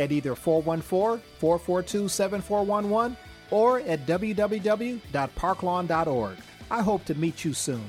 at either 414 442 7411 or at www.parklawn.org. I hope to meet you soon.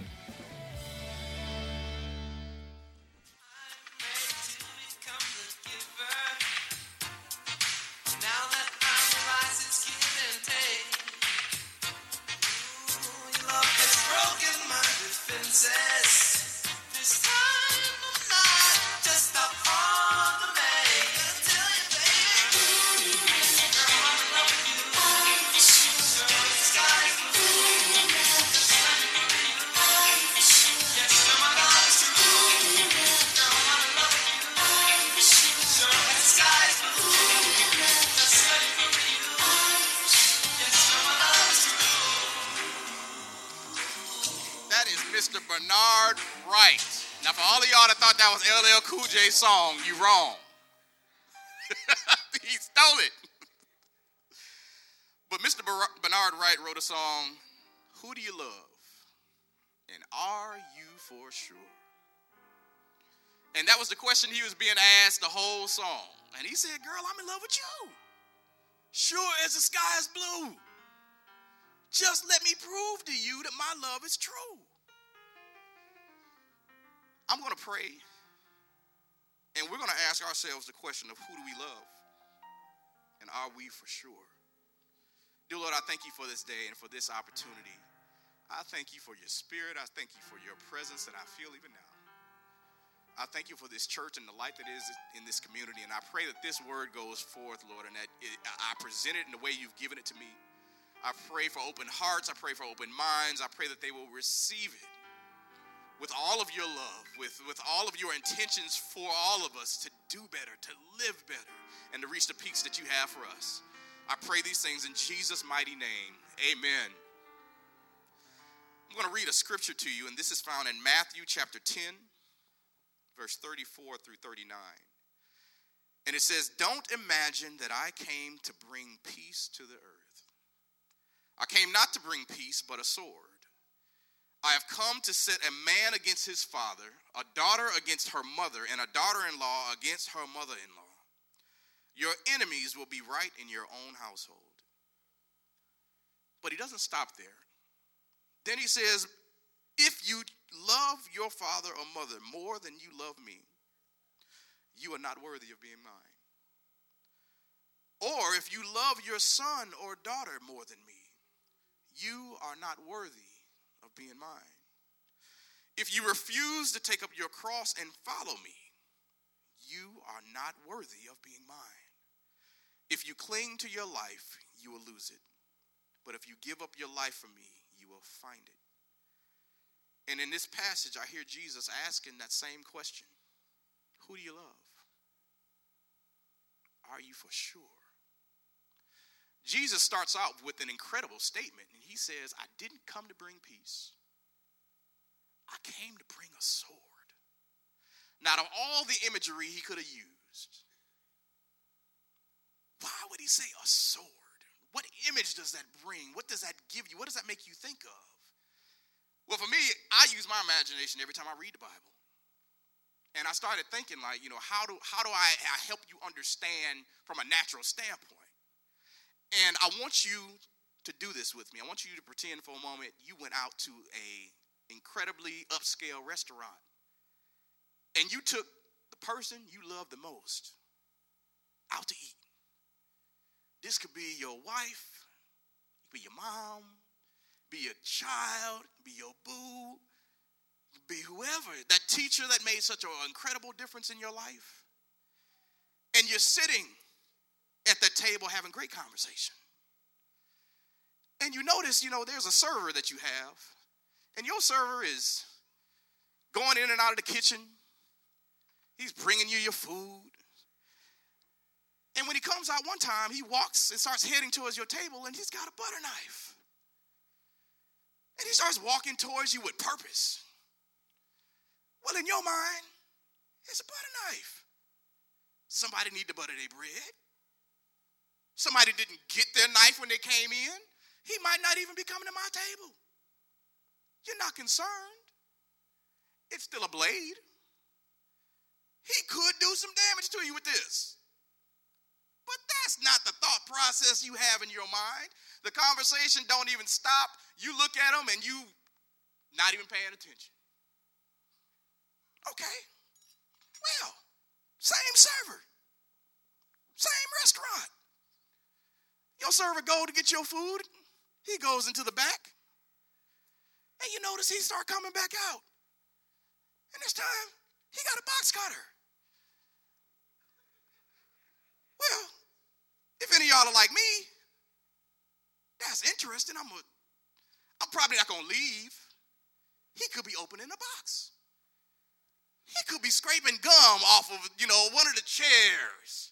Song, you wrong. he stole it. but Mr. Bernard Wright wrote a song, Who Do You Love? And Are You For Sure? And that was the question he was being asked the whole song. And he said, Girl, I'm in love with you. Sure as the sky is blue. Just let me prove to you that my love is true. I'm going to pray ask ourselves the question of who do we love? And are we for sure? Dear Lord, I thank you for this day and for this opportunity. I thank you for your spirit. I thank you for your presence that I feel even now. I thank you for this church and the light that is in this community. And I pray that this word goes forth, Lord, and that it, I present it in the way you've given it to me. I pray for open hearts. I pray for open minds. I pray that they will receive it with all of your love, with, with all of your intentions for all of us to do better, to live better, and to reach the peaks that you have for us. I pray these things in Jesus' mighty name. Amen. I'm going to read a scripture to you, and this is found in Matthew chapter 10, verse 34 through 39. And it says, Don't imagine that I came to bring peace to the earth. I came not to bring peace, but a sword. I have come to set a man against his father, a daughter against her mother, and a daughter in law against her mother in law. Your enemies will be right in your own household. But he doesn't stop there. Then he says, If you love your father or mother more than you love me, you are not worthy of being mine. Or if you love your son or daughter more than me, you are not worthy of being mine. If you refuse to take up your cross and follow me, you are not worthy of being mine. If you cling to your life, you will lose it. But if you give up your life for me, you will find it. And in this passage, I hear Jesus asking that same question Who do you love? Are you for sure? Jesus starts out with an incredible statement, and he says, I didn't come to bring peace, I came to bring a sword. Now, of all the imagery he could have used, why would he say a sword? What image does that bring? What does that give you? What does that make you think of? Well, for me, I use my imagination every time I read the Bible. And I started thinking, like, you know, how do, how do I, I help you understand from a natural standpoint? And I want you to do this with me. I want you to pretend for a moment you went out to a incredibly upscale restaurant and you took the person you love the most out to eat. This could be your wife, be your mom, be your child, be your boo, be whoever, that teacher that made such an incredible difference in your life. And you're sitting at the table having great conversation. And you notice, you know, there's a server that you have, and your server is going in and out of the kitchen. He's bringing you your food. And when he comes out one time, he walks and starts heading towards your table, and he's got a butter knife. And he starts walking towards you with purpose. Well, in your mind, it's a butter knife. Somebody need to butter their bread. Somebody didn't get their knife when they came in. He might not even be coming to my table. You're not concerned. It's still a blade. He could do some damage to you with this. But that's not the thought process you have in your mind. The conversation don't even stop. You look at them and you not even paying attention. Okay. Well, same server. Same restaurant. Your server go to get your food. He goes into the back. And you notice he start coming back out. And this time, he got a box cutter. Well, if any of y'all are like me, that's interesting. I'm, a, I'm probably not going to leave. He could be opening a box. He could be scraping gum off of, you know, one of the chairs.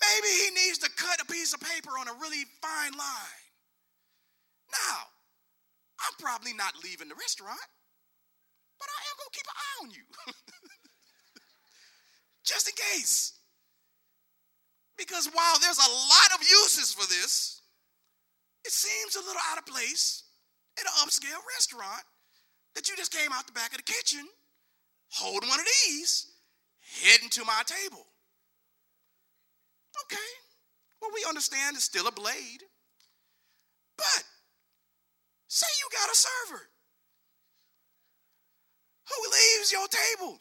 Maybe he needs to cut a piece of paper on a really fine line. Now, I'm probably not leaving the restaurant, but I am going to keep an eye on you. Just in case. Because while there's a lot of uses for this, it seems a little out of place in an upscale restaurant that you just came out the back of the kitchen, holding one of these, heading to my table. Okay, well, we understand it's still a blade. But say you got a server who leaves your table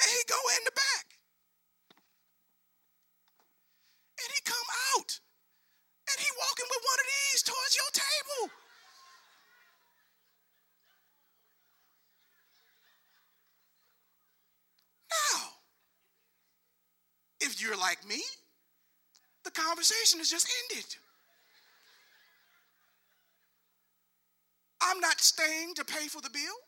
and he go in the back and he come out and he walking with one of these towards your table. Now, if you're like me, the conversation has just ended. I'm not staying to pay for the bill.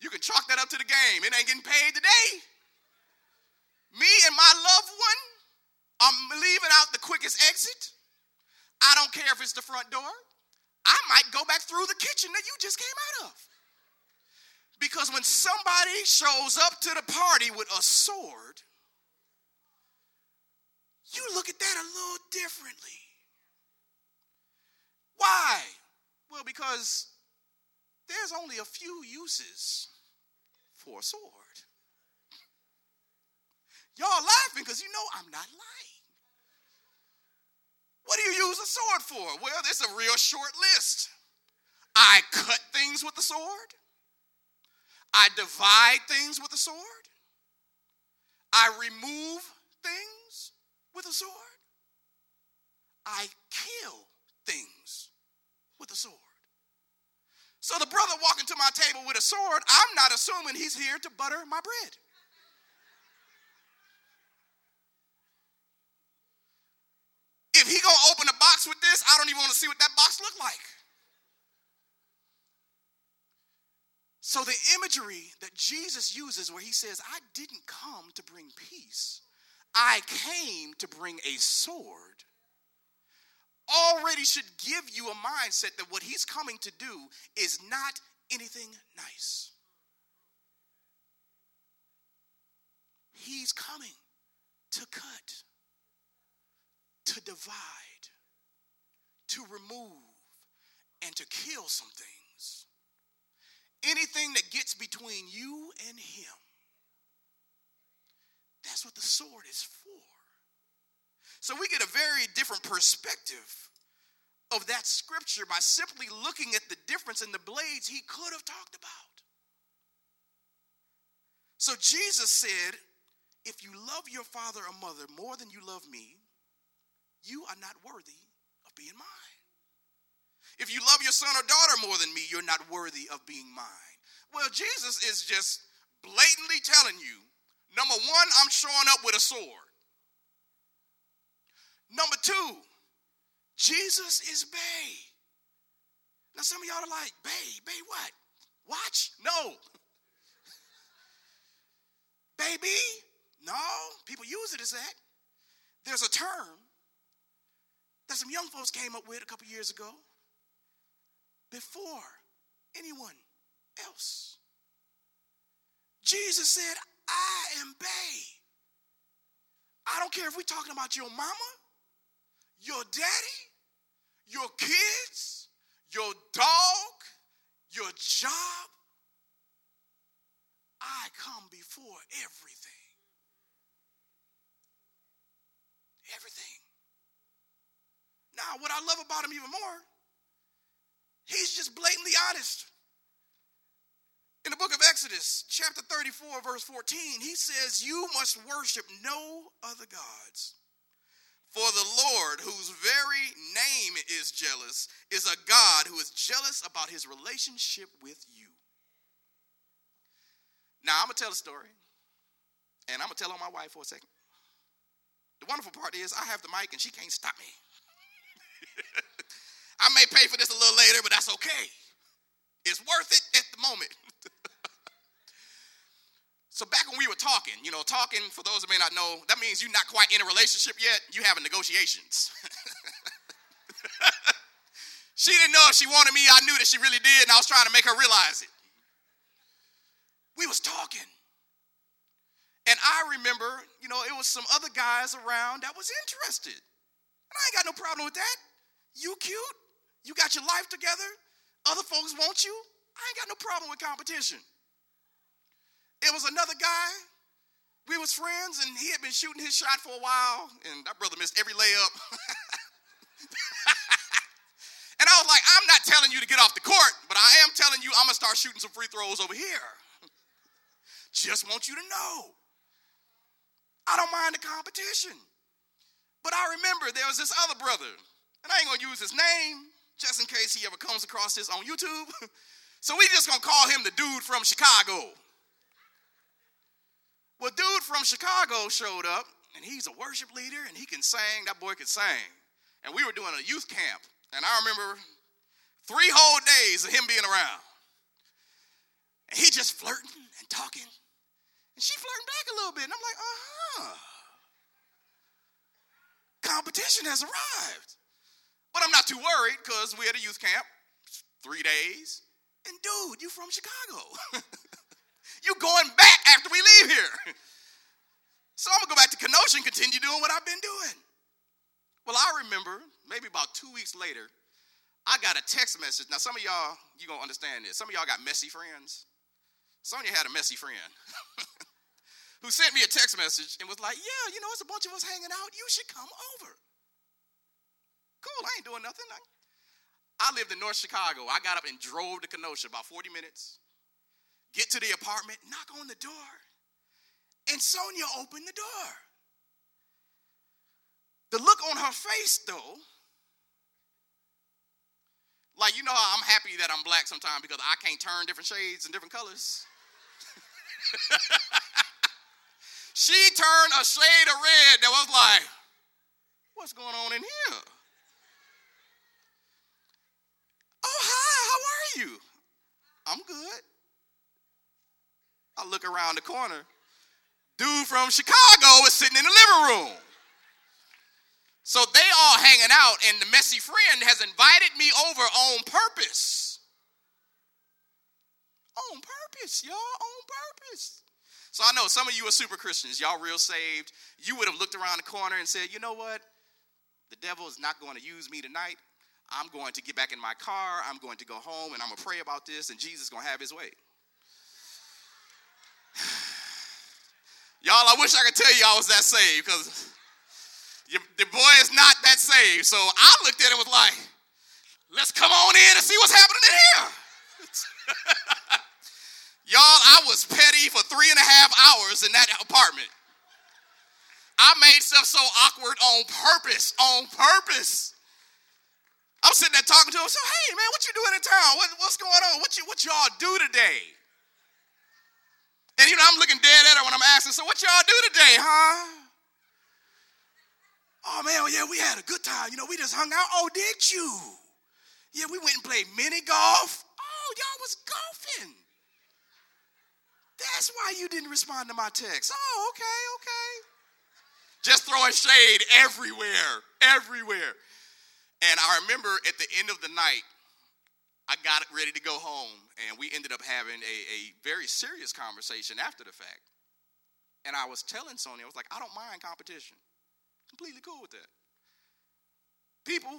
You can chalk that up to the game. It ain't getting paid today me and my loved one, I'm leaving out the quickest exit. I don't care if it's the front door. I might go back through the kitchen that you just came out of. Because when somebody shows up to the party with a sword, you look at that a little differently. Why? Well, because there's only a few uses for a sword. Y'all laughing because you know I'm not lying. What do you use a sword for? Well, there's a real short list. I cut things with the sword. I divide things with a sword. I remove things with a sword. I kill things with a sword. So the brother walking to my table with a sword, I'm not assuming he's here to butter my bread. If he gonna open a box with this, I don't even want to see what that box look like. So the imagery that Jesus uses where he says, I didn't come to bring peace. I came to bring a sword already should give you a mindset that what he's coming to do is not anything nice. He's coming to cut to divide, to remove, and to kill some things. Anything that gets between you and Him. That's what the sword is for. So we get a very different perspective of that scripture by simply looking at the difference in the blades he could have talked about. So Jesus said, If you love your father or mother more than you love me, you are not worthy of being mine. If you love your son or daughter more than me, you're not worthy of being mine. Well, Jesus is just blatantly telling you number one, I'm showing up with a sword. Number two, Jesus is Bae. Now, some of y'all are like, Bay, Bay what? Watch? No. Baby? No. People use it as that. There's a term that some young folks came up with a couple years ago before anyone else. Jesus said, I am Bae. I don't care if we're talking about your mama, your daddy, your kids, your dog, your job. I come before everything. Everything. Now, what I love about him even more, he's just blatantly honest. In the book of Exodus, chapter 34, verse 14, he says, You must worship no other gods. For the Lord, whose very name is jealous, is a God who is jealous about his relationship with you. Now, I'm going to tell a story, and I'm going to tell on my wife for a second. The wonderful part is, I have the mic, and she can't stop me. I may pay for this a little later, but that's okay. It's worth it at the moment. So back when we were talking, you know, talking, for those who may not know, that means you're not quite in a relationship yet. You having negotiations. she didn't know if she wanted me. I knew that she really did, and I was trying to make her realize it. We was talking. And I remember, you know, it was some other guys around that was interested. And I ain't got no problem with that. You cute. You got your life together. Other folks want you. I ain't got no problem with competition. It was another guy. We was friends, and he had been shooting his shot for a while, and that brother missed every layup. and I was like, I'm not telling you to get off the court, but I am telling you I'm gonna start shooting some free throws over here. Just want you to know. I don't mind the competition. But I remember there was this other brother, and I ain't gonna use his name just in case he ever comes across this on YouTube. so we just gonna call him the dude from Chicago. Well, dude from Chicago showed up, and he's a worship leader, and he can sing. That boy could sing. And we were doing a youth camp, and I remember three whole days of him being around. And he just flirting and talking, and she flirting back a little bit, and I'm like, uh huh. Competition has arrived. But I'm not too worried because we're at a youth camp, three days, and dude, you from Chicago. You going back after we leave here. So I'm gonna go back to Kenosha and continue doing what I've been doing. Well, I remember maybe about two weeks later, I got a text message. Now, some of y'all, you gonna understand this. Some of y'all got messy friends. You had a messy friend who sent me a text message and was like, Yeah, you know, it's a bunch of us hanging out. You should come over. Cool, I ain't doing nothing. I lived in North Chicago. I got up and drove to Kenosha about 40 minutes get to the apartment, knock on the door, and Sonia opened the door. The look on her face, though, like you know I'm happy that I'm black sometimes because I can't turn different shades and different colors. she turned a shade of red that was like, what's going on in here? Oh, hi, how are you? I'm good. I look around the corner. Dude from Chicago is sitting in the living room. So they all hanging out, and the messy friend has invited me over on purpose. On purpose, y'all, on purpose. So I know some of you are super Christians, y'all real saved. You would have looked around the corner and said, you know what? The devil is not going to use me tonight. I'm going to get back in my car. I'm going to go home and I'm going to pray about this, and Jesus is going to have his way. Y'all, I wish I could tell you I was that saved because the boy is not that saved. So I looked at it and was like, let's come on in and see what's happening in here. Y'all, I was petty for three and a half hours in that apartment. I made stuff so awkward on purpose, on purpose. I'm sitting there talking to him. So, hey man, what you doing in town? What, what's going on? What you what y'all do today? And you know, I'm looking dead at her when I'm asking, so what y'all do today, huh? Oh man, well, yeah, we had a good time. You know, we just hung out. Oh, did you? Yeah, we went and played mini golf. Oh, y'all was golfing. That's why you didn't respond to my text. Oh, okay, okay. Just throwing shade everywhere, everywhere. And I remember at the end of the night, I got ready to go home, and we ended up having a, a very serious conversation after the fact. And I was telling Sonia, I was like, I don't mind competition. Completely cool with that. People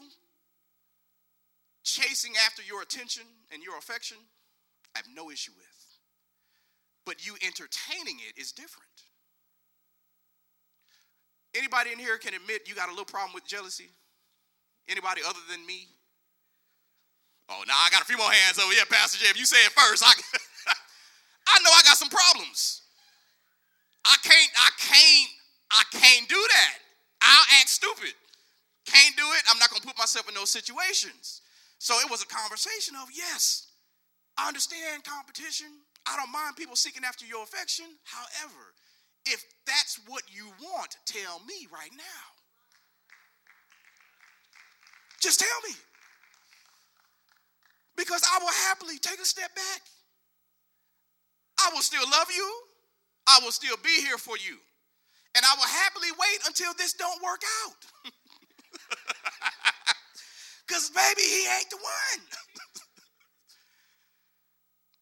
chasing after your attention and your affection, I have no issue with. But you entertaining it is different. Anybody in here can admit you got a little problem with jealousy? Anybody other than me? Oh, now I got a few more hands over here, Pastor Jay. If you say it first, I, I know I got some problems. I can't, I can't, I can't do that. I'll act stupid. Can't do it. I'm not to put myself in those situations. So it was a conversation of yes, I understand competition. I don't mind people seeking after your affection. However, if that's what you want, tell me right now. Just tell me. Because I will happily take a step back. I will still love you. I will still be here for you. And I will happily wait until this don't work out. Because maybe he ain't the one.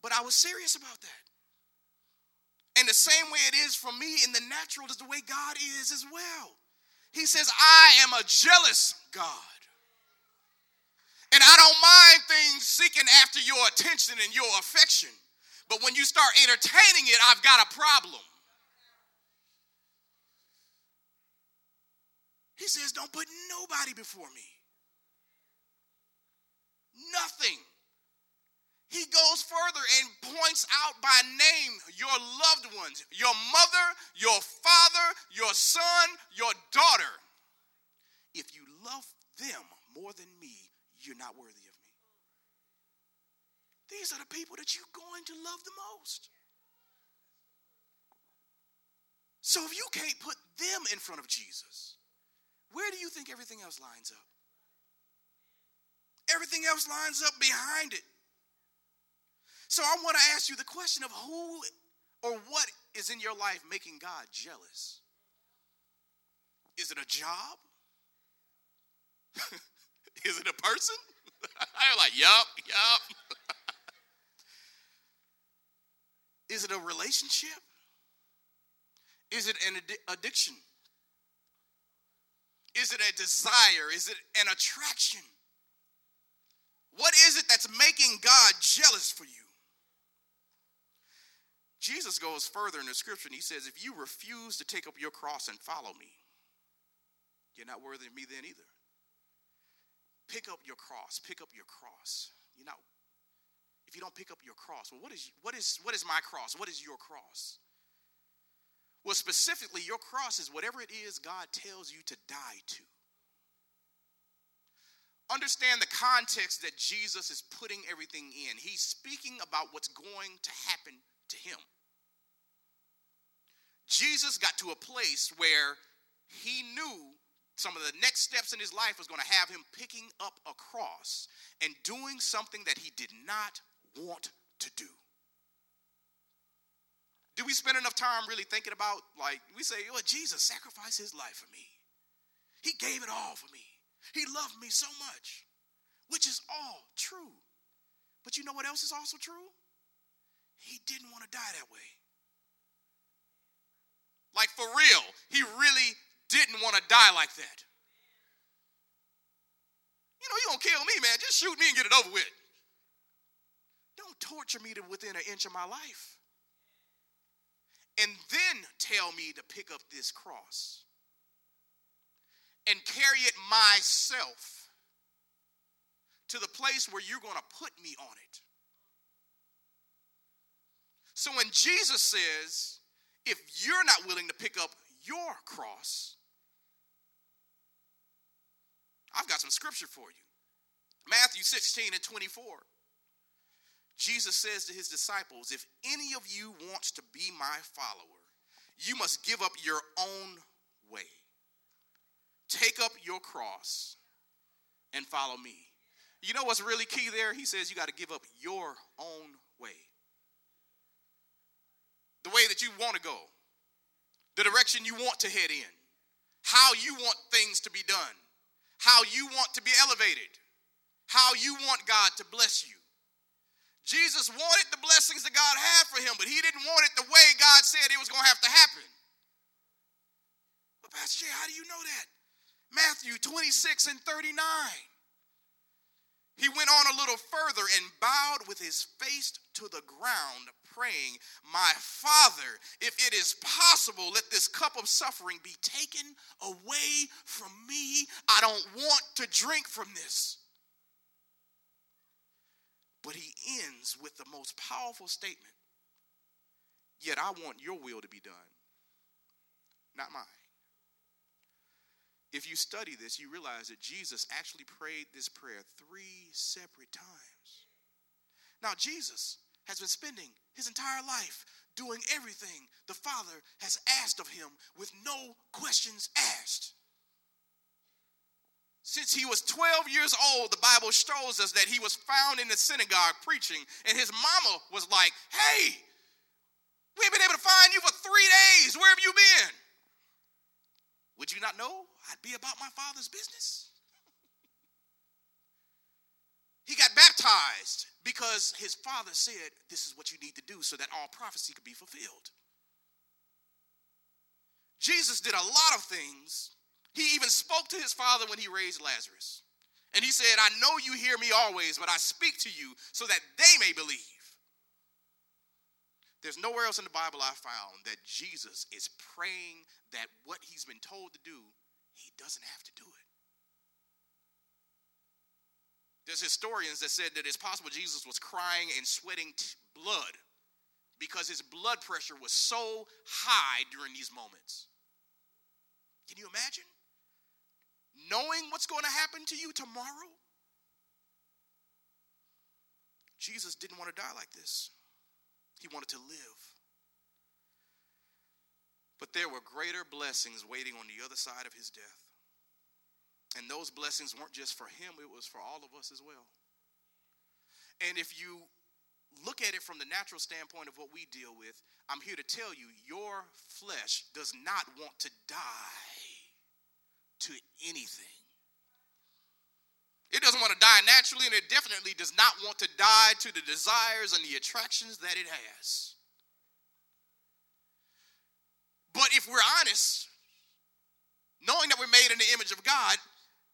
but I was serious about that. And the same way it is for me in the natural is the way God is as well. He says, I am a jealous God. And I don't mind things seeking after your attention and your affection. But when you start entertaining it, I've got a problem. He says, Don't put nobody before me. Nothing. He goes further and points out by name your loved ones, your mother, your father, your son, your daughter. If you love them more than me, you're not worthy of me. These are the people that you're going to love the most. So if you can't put them in front of Jesus, where do you think everything else lines up? Everything else lines up behind it. So I want to ask you the question of who or what is in your life making God jealous? Is it a job? is it a person? I'm like, yup, yup. is it a relationship? Is it an addiction? Is it a desire? Is it an attraction? What is it that's making God jealous for you? Jesus goes further in the scripture and he says, If you refuse to take up your cross and follow me, you're not worthy of me then either. Pick up your cross. Pick up your cross. You know, if you don't pick up your cross, well, what is, what is, what is my cross? What is your cross? Well, specifically, your cross is whatever it is God tells you to die to. Understand the context that Jesus is putting everything in. He's speaking about what's going to happen to him. Jesus got to a place where he knew some of the next steps in his life was going to have him picking up a cross and doing something that he did not want to do. Do we spend enough time really thinking about, like, we say, well, Jesus sacrificed his life for me. He gave it all for me. He loved me so much, which is all true. But you know what else is also true? He didn't want to die that way. Like, for real, he really didn't want to die like that. You know, you don't kill me, man. Just shoot me and get it over with. Don't torture me to within an inch of my life and then tell me to pick up this cross and carry it myself to the place where you're going to put me on it. So when Jesus says, if you're not willing to pick up your cross. I've got some scripture for you. Matthew 16 and 24. Jesus says to his disciples, If any of you wants to be my follower, you must give up your own way. Take up your cross and follow me. You know what's really key there? He says you got to give up your own way. The way that you want to go, the direction you want to head in, how you want things to be done, how you want to be elevated, how you want God to bless you. Jesus wanted the blessings that God had for him, but he didn't want it the way God said it was going to have to happen. But Pastor Jay, how do you know that? Matthew 26 and 39. He went on a little further and bowed with his face to the ground, praying, My Father, if it is possible, let this cup of suffering be taken away from me. I don't want to drink from this. But he ends with the most powerful statement Yet I want your will to be done, not mine. If you study this, you realize that Jesus actually prayed this prayer three separate times. Now, Jesus has been spending his entire life doing everything the Father has asked of him with no questions asked. Since he was 12 years old, the Bible shows us that he was found in the synagogue preaching, and his mama was like, Hey, we've been able to find you for three days. Where have you been? Would you not know I'd be about my father's business? He baptized because his father said, This is what you need to do so that all prophecy could be fulfilled. Jesus did a lot of things he even spoke to his father when he raised Lazarus. And he said, I know you hear me always, but I speak to you so that they may believe. There's nowhere else in the Bible I found that Jesus is praying that what he's been told to do, he doesn't have to do it. There's historians that said that it's possible Jesus was crying and sweating t- blood because his blood pressure was so high during these moments. Can you imagine? knowing what's going to happen to you tomorrow? Jesus didn't want to die like this, he wanted to live. But there were greater blessings waiting on the other side of his death. And those blessings weren't just for him, it was for all of us as well. And if you look at it from the natural standpoint of what we deal with, I'm here to tell you your flesh does not want to die to anything. It doesn't want to die naturally, and it definitely does not want to die to the desires and the attractions that it has. But if we're honest, knowing that we're made in the image of God,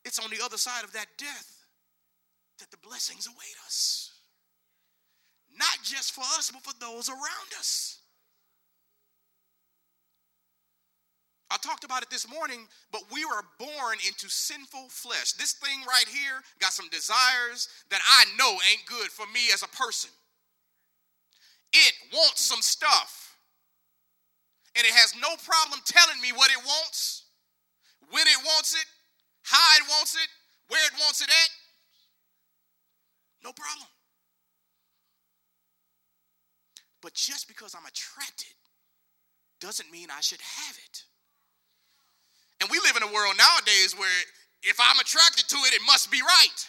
it's on the other side of that death that the blessings await us. Not just for us, but for those around us. I talked about it this morning, but we were born into sinful flesh. This thing right here got some desires that I know ain't good for me as a person. It wants some stuff. And it has no problem telling me what it wants, when it wants it, how it wants it, where it wants it at. No problem. But just because I'm attracted doesn't mean I should have it. And we live in a world nowadays where if I'm attracted to it, it must be right.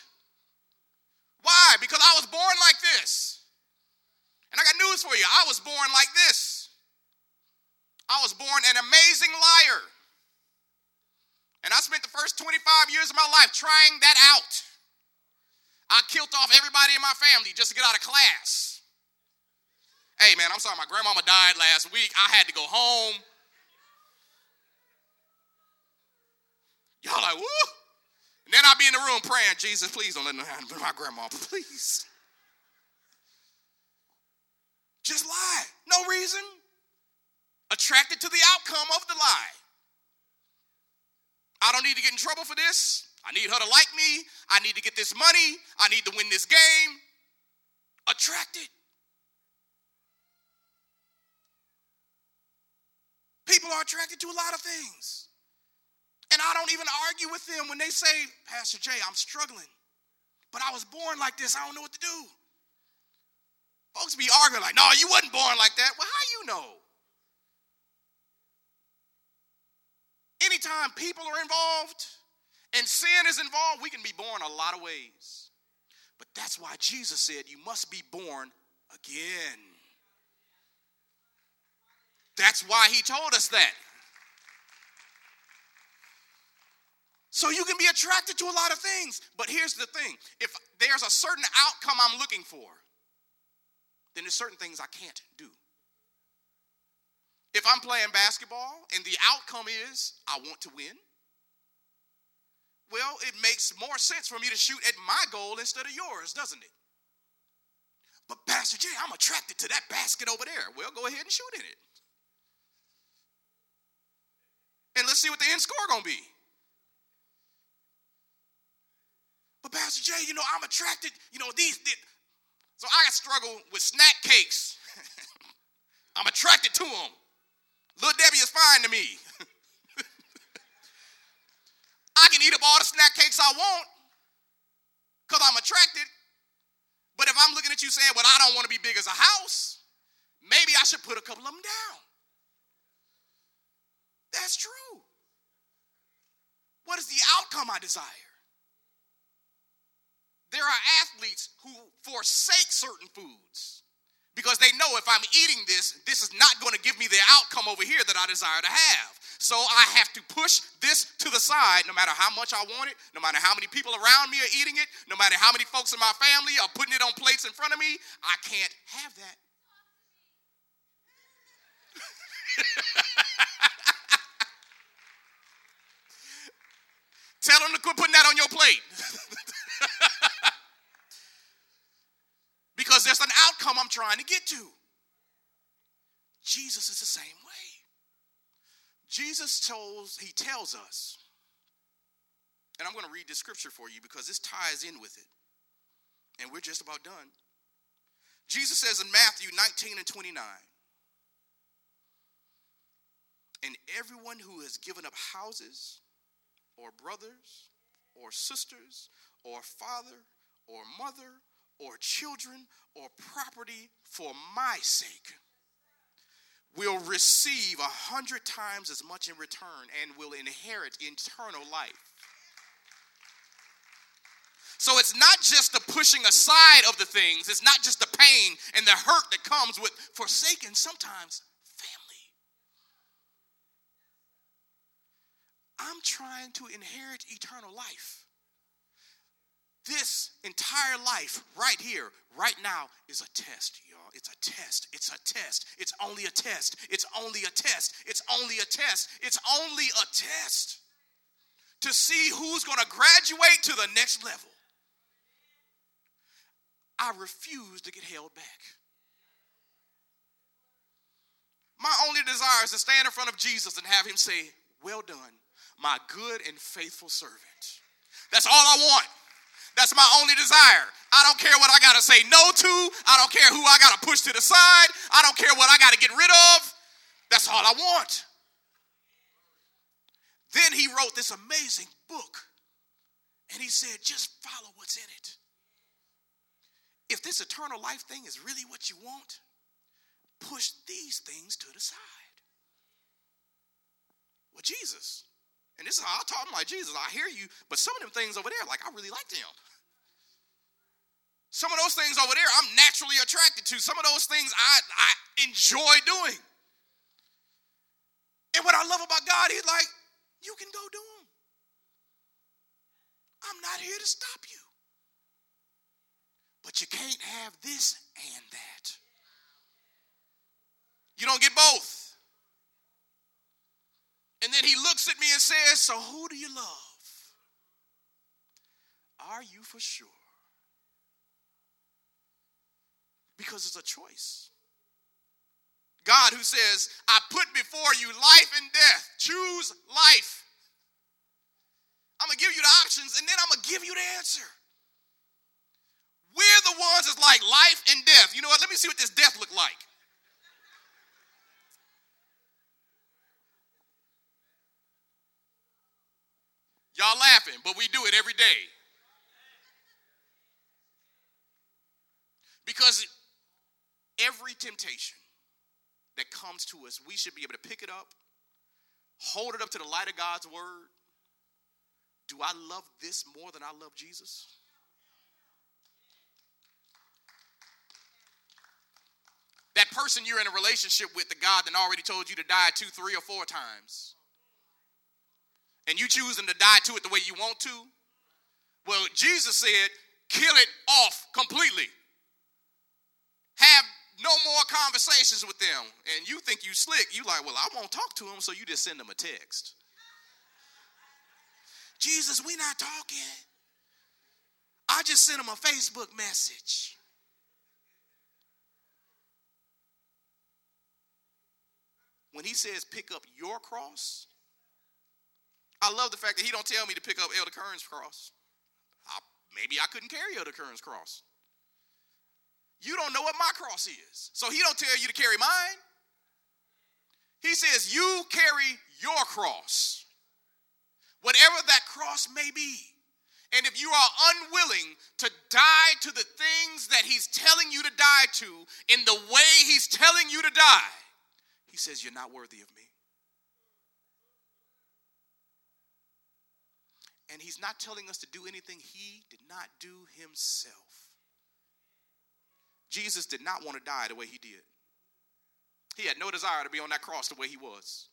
Why? Because I was born like this. And I got news for you I was born like this. I was born an amazing liar. And I spent the first 25 years of my life trying that out. I killed off everybody in my family just to get out of class. Hey, man, I'm sorry, my grandmama died last week. I had to go home. Y'all like, woo! And then I'll be in the room praying, Jesus, please don't let them happen to my grandma, please. Just lie. No reason. Attracted to the outcome of the lie. I don't need to get in trouble for this. I need her to like me. I need to get this money. I need to win this game. Attracted. People are attracted to a lot of things. And I don't even argue with them when they say, Pastor Jay, I'm struggling. But I was born like this. I don't know what to do. Folks be arguing like, no, you wasn't born like that. Well, how you know? Anytime people are involved and sin is involved, we can be born a lot of ways. But that's why Jesus said you must be born again. That's why he told us that. So you can be attracted to a lot of things. But here's the thing if there's a certain outcome I'm looking for, then there's certain things I can't do. If I'm playing basketball and the outcome is I want to win, well, it makes more sense for me to shoot at my goal instead of yours, doesn't it? But Pastor Jay, I'm attracted to that basket over there. Well, go ahead and shoot in it. And let's see what the end score gonna be. But Pastor Jay, you know, I'm attracted, you know, these, these so I struggle with snack cakes. I'm attracted to them. Little Debbie is fine to me. I can eat up all the snack cakes I want because I'm attracted. But if I'm looking at you saying, well, I don't want to be big as a house, maybe I should put a couple of them down. That's true. What is the outcome I desire? There are athletes who forsake certain foods because they know if I'm eating this, this is not going to give me the outcome over here that I desire to have. So I have to push this to the side no matter how much I want it, no matter how many people around me are eating it, no matter how many folks in my family are putting it on plates in front of me. I can't have that. Tell them to quit putting that on your plate. because there's an outcome I'm trying to get to. Jesus is the same way. Jesus tells, he tells us, and I'm going to read the scripture for you because this ties in with it. And we're just about done. Jesus says in Matthew 19 and 29, and everyone who has given up houses, or brothers, or sisters, or father, or mother, or children or property for my sake will receive a hundred times as much in return and will inherit eternal life. So it's not just the pushing aside of the things, it's not just the pain and the hurt that comes with forsaking sometimes family. I'm trying to inherit eternal life. This entire life, right here, right now, is a test, y'all. It's a test. It's a test. It's only a test. It's only a test. It's only a test. It's only a test to see who's going to graduate to the next level. I refuse to get held back. My only desire is to stand in front of Jesus and have him say, Well done, my good and faithful servant. That's all I want. That's my only desire. I don't care what I got to say no to. I don't care who I got to push to the side. I don't care what I got to get rid of. That's all I want. Then he wrote this amazing book. And he said, just follow what's in it. If this eternal life thing is really what you want, push these things to the side. Well, Jesus, and this is how I talk. I'm like, Jesus, I hear you, but some of them things over there, like, I really like them. Some of those things over there, I'm naturally attracted to. Some of those things I, I enjoy doing. And what I love about God, He's like, you can go do them. I'm not here to stop you. But you can't have this and that. You don't get both. And then he looks at me and says, So who do you love? Are you for sure? Because it's a choice. God, who says, I put before you life and death, choose life. I'm going to give you the options and then I'm going to give you the answer. We're the ones that's like life and death. You know what? Let me see what this death look like. Y'all laughing, but we do it every day. Because every temptation that comes to us, we should be able to pick it up, hold it up to the light of God's word. Do I love this more than I love Jesus? That person you're in a relationship with, the God that already told you to die two, three, or four times, and you choosing to die to it the way you want to. Well, Jesus said, kill it off completely. Have no more conversations with them. And you think you slick. You like, well, I won't talk to them, so you just send them a text. Jesus, we not talking. I just sent him a Facebook message. When he says pick up your cross, I love the fact that he don't tell me to pick up Elder Kern's cross. I, maybe I couldn't carry Elder Kern's cross. You don't know what my cross is. So he don't tell you to carry mine. He says, You carry your cross, whatever that cross may be. And if you are unwilling to die to the things that he's telling you to die to in the way he's telling you to die, he says, You're not worthy of me. And he's not telling us to do anything he did not do himself. Jesus did not want to die the way he did. He had no desire to be on that cross the way he was.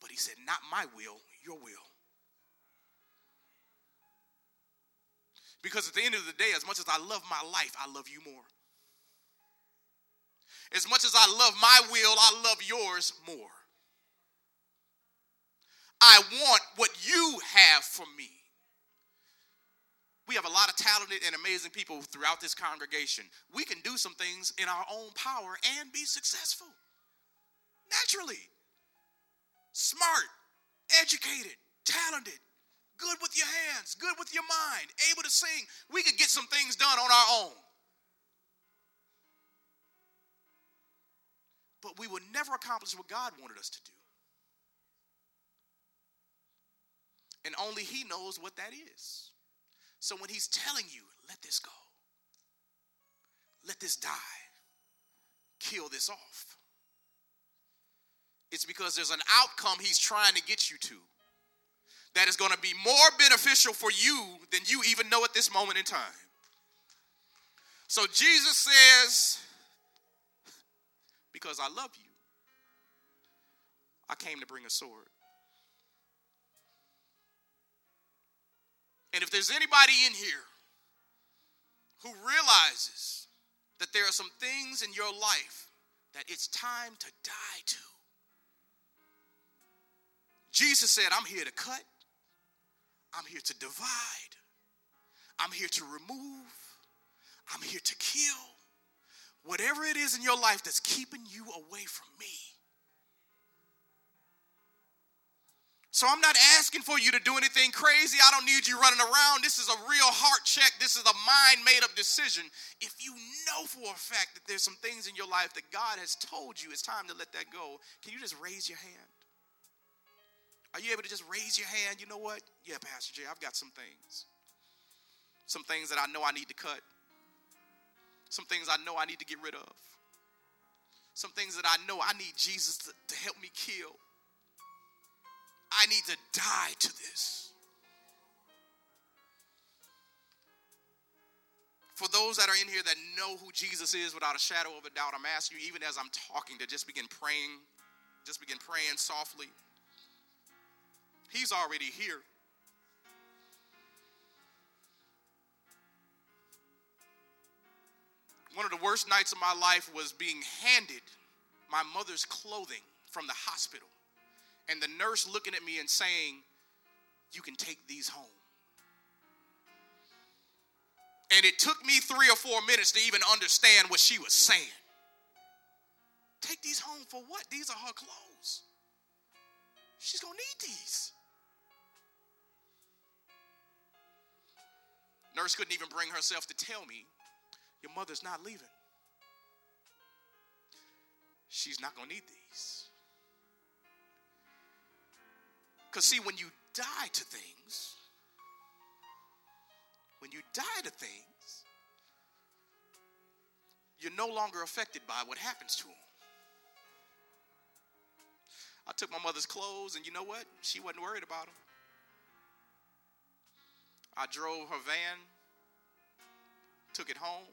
But he said, Not my will, your will. Because at the end of the day, as much as I love my life, I love you more. As much as I love my will, I love yours more. I want what you have for me. We have a lot of talented and amazing people throughout this congregation. We can do some things in our own power and be successful. Naturally. Smart, educated, talented, good with your hands, good with your mind, able to sing. We could get some things done on our own. But we would never accomplish what God wanted us to do. And only He knows what that is. So when He's telling you, let this go, let this die, kill this off, it's because there's an outcome He's trying to get you to that is going to be more beneficial for you than you even know at this moment in time. So Jesus says, Because I love you, I came to bring a sword. And if there's anybody in here who realizes that there are some things in your life that it's time to die to, Jesus said, I'm here to cut, I'm here to divide, I'm here to remove, I'm here to kill. Whatever it is in your life that's keeping you away from me, So I'm not asking for you to do anything crazy. I don't need you running around. This is a real heart check. This is a mind made up decision. If you know for a fact that there's some things in your life that God has told you it's time to let that go, can you just raise your hand? Are you able to just raise your hand? You know what? Yeah, Pastor Jay, I've got some things. Some things that I know I need to cut. Some things I know I need to get rid of. Some things that I know I need Jesus to, to help me kill. I need to die to this. For those that are in here that know who Jesus is without a shadow of a doubt, I'm asking you, even as I'm talking, to just begin praying, just begin praying softly. He's already here. One of the worst nights of my life was being handed my mother's clothing from the hospital and the nurse looking at me and saying, You can take these home. And it took me three or four minutes to even understand what she was saying. Take these home for what? These are her clothes. She's going to need these. Nurse couldn't even bring herself to tell me, Your mother's not leaving. She's not going to need these. Because, see, when you die to things, when you die to things, you're no longer affected by what happens to them. I took my mother's clothes, and you know what? She wasn't worried about them. I drove her van, took it home.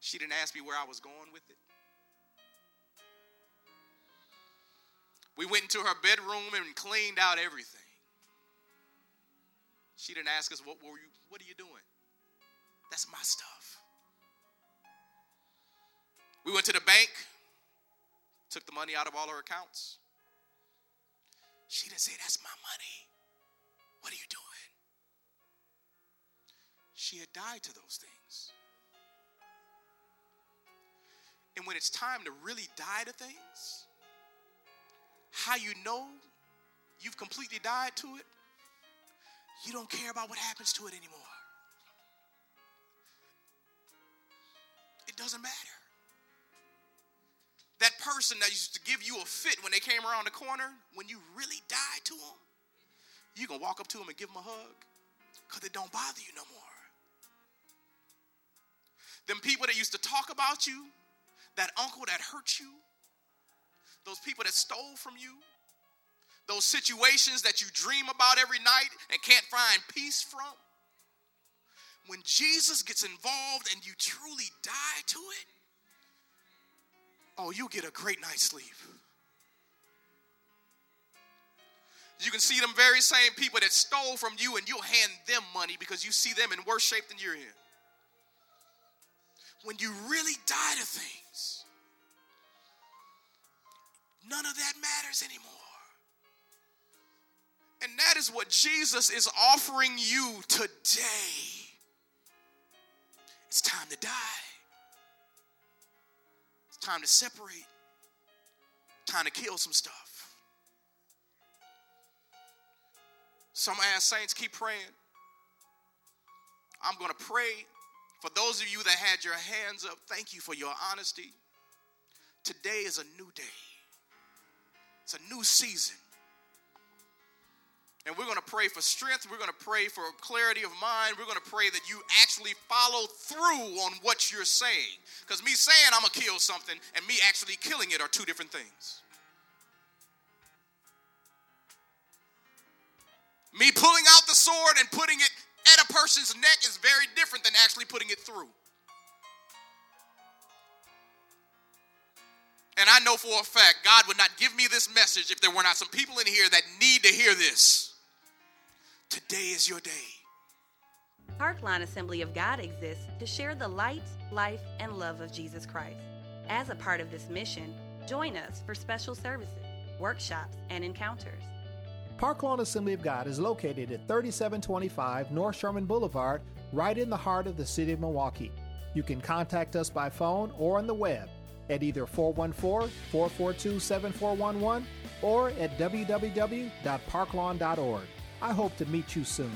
She didn't ask me where I was going with it. We went into her bedroom and cleaned out everything. She didn't ask us, what were you, what are you doing? That's my stuff. We went to the bank, took the money out of all her accounts. She didn't say, That's my money. What are you doing? She had died to those things. And when it's time to really die to things, how you know you've completely died to it, you don't care about what happens to it anymore. It doesn't matter. That person that used to give you a fit when they came around the corner, when you really died to them, you can walk up to them and give them a hug because it don't bother you no more. Them people that used to talk about you, that uncle that hurt you, those people that stole from you, those situations that you dream about every night and can't find peace from. When Jesus gets involved and you truly die to it, oh, you get a great night's sleep. You can see them very same people that stole from you and you'll hand them money because you see them in worse shape than you're in. When you really die to things, none of that matters anymore. And that is what Jesus is offering you today. It's time to die. It's time to separate. Time to kill some stuff. Some ass saints keep praying. I'm going to pray for those of you that had your hands up. Thank you for your honesty. Today is a new day. It's a new season. And we're going to pray for strength. We're going to pray for clarity of mind. We're going to pray that you actually follow through on what you're saying. Because me saying I'm going to kill something and me actually killing it are two different things. Me pulling out the sword and putting it at a person's neck is very different than actually putting it through. And I know for a fact God would not give me this message if there were not some people in here that need to hear this. Today is your day. Parklawn Assembly of God exists to share the light, life, and love of Jesus Christ. As a part of this mission, join us for special services, workshops, and encounters. Parklawn Assembly of God is located at 3725 North Sherman Boulevard, right in the heart of the city of Milwaukee. You can contact us by phone or on the web at either 414 442 7411 or at www.parklawn.org. I hope to meet you soon.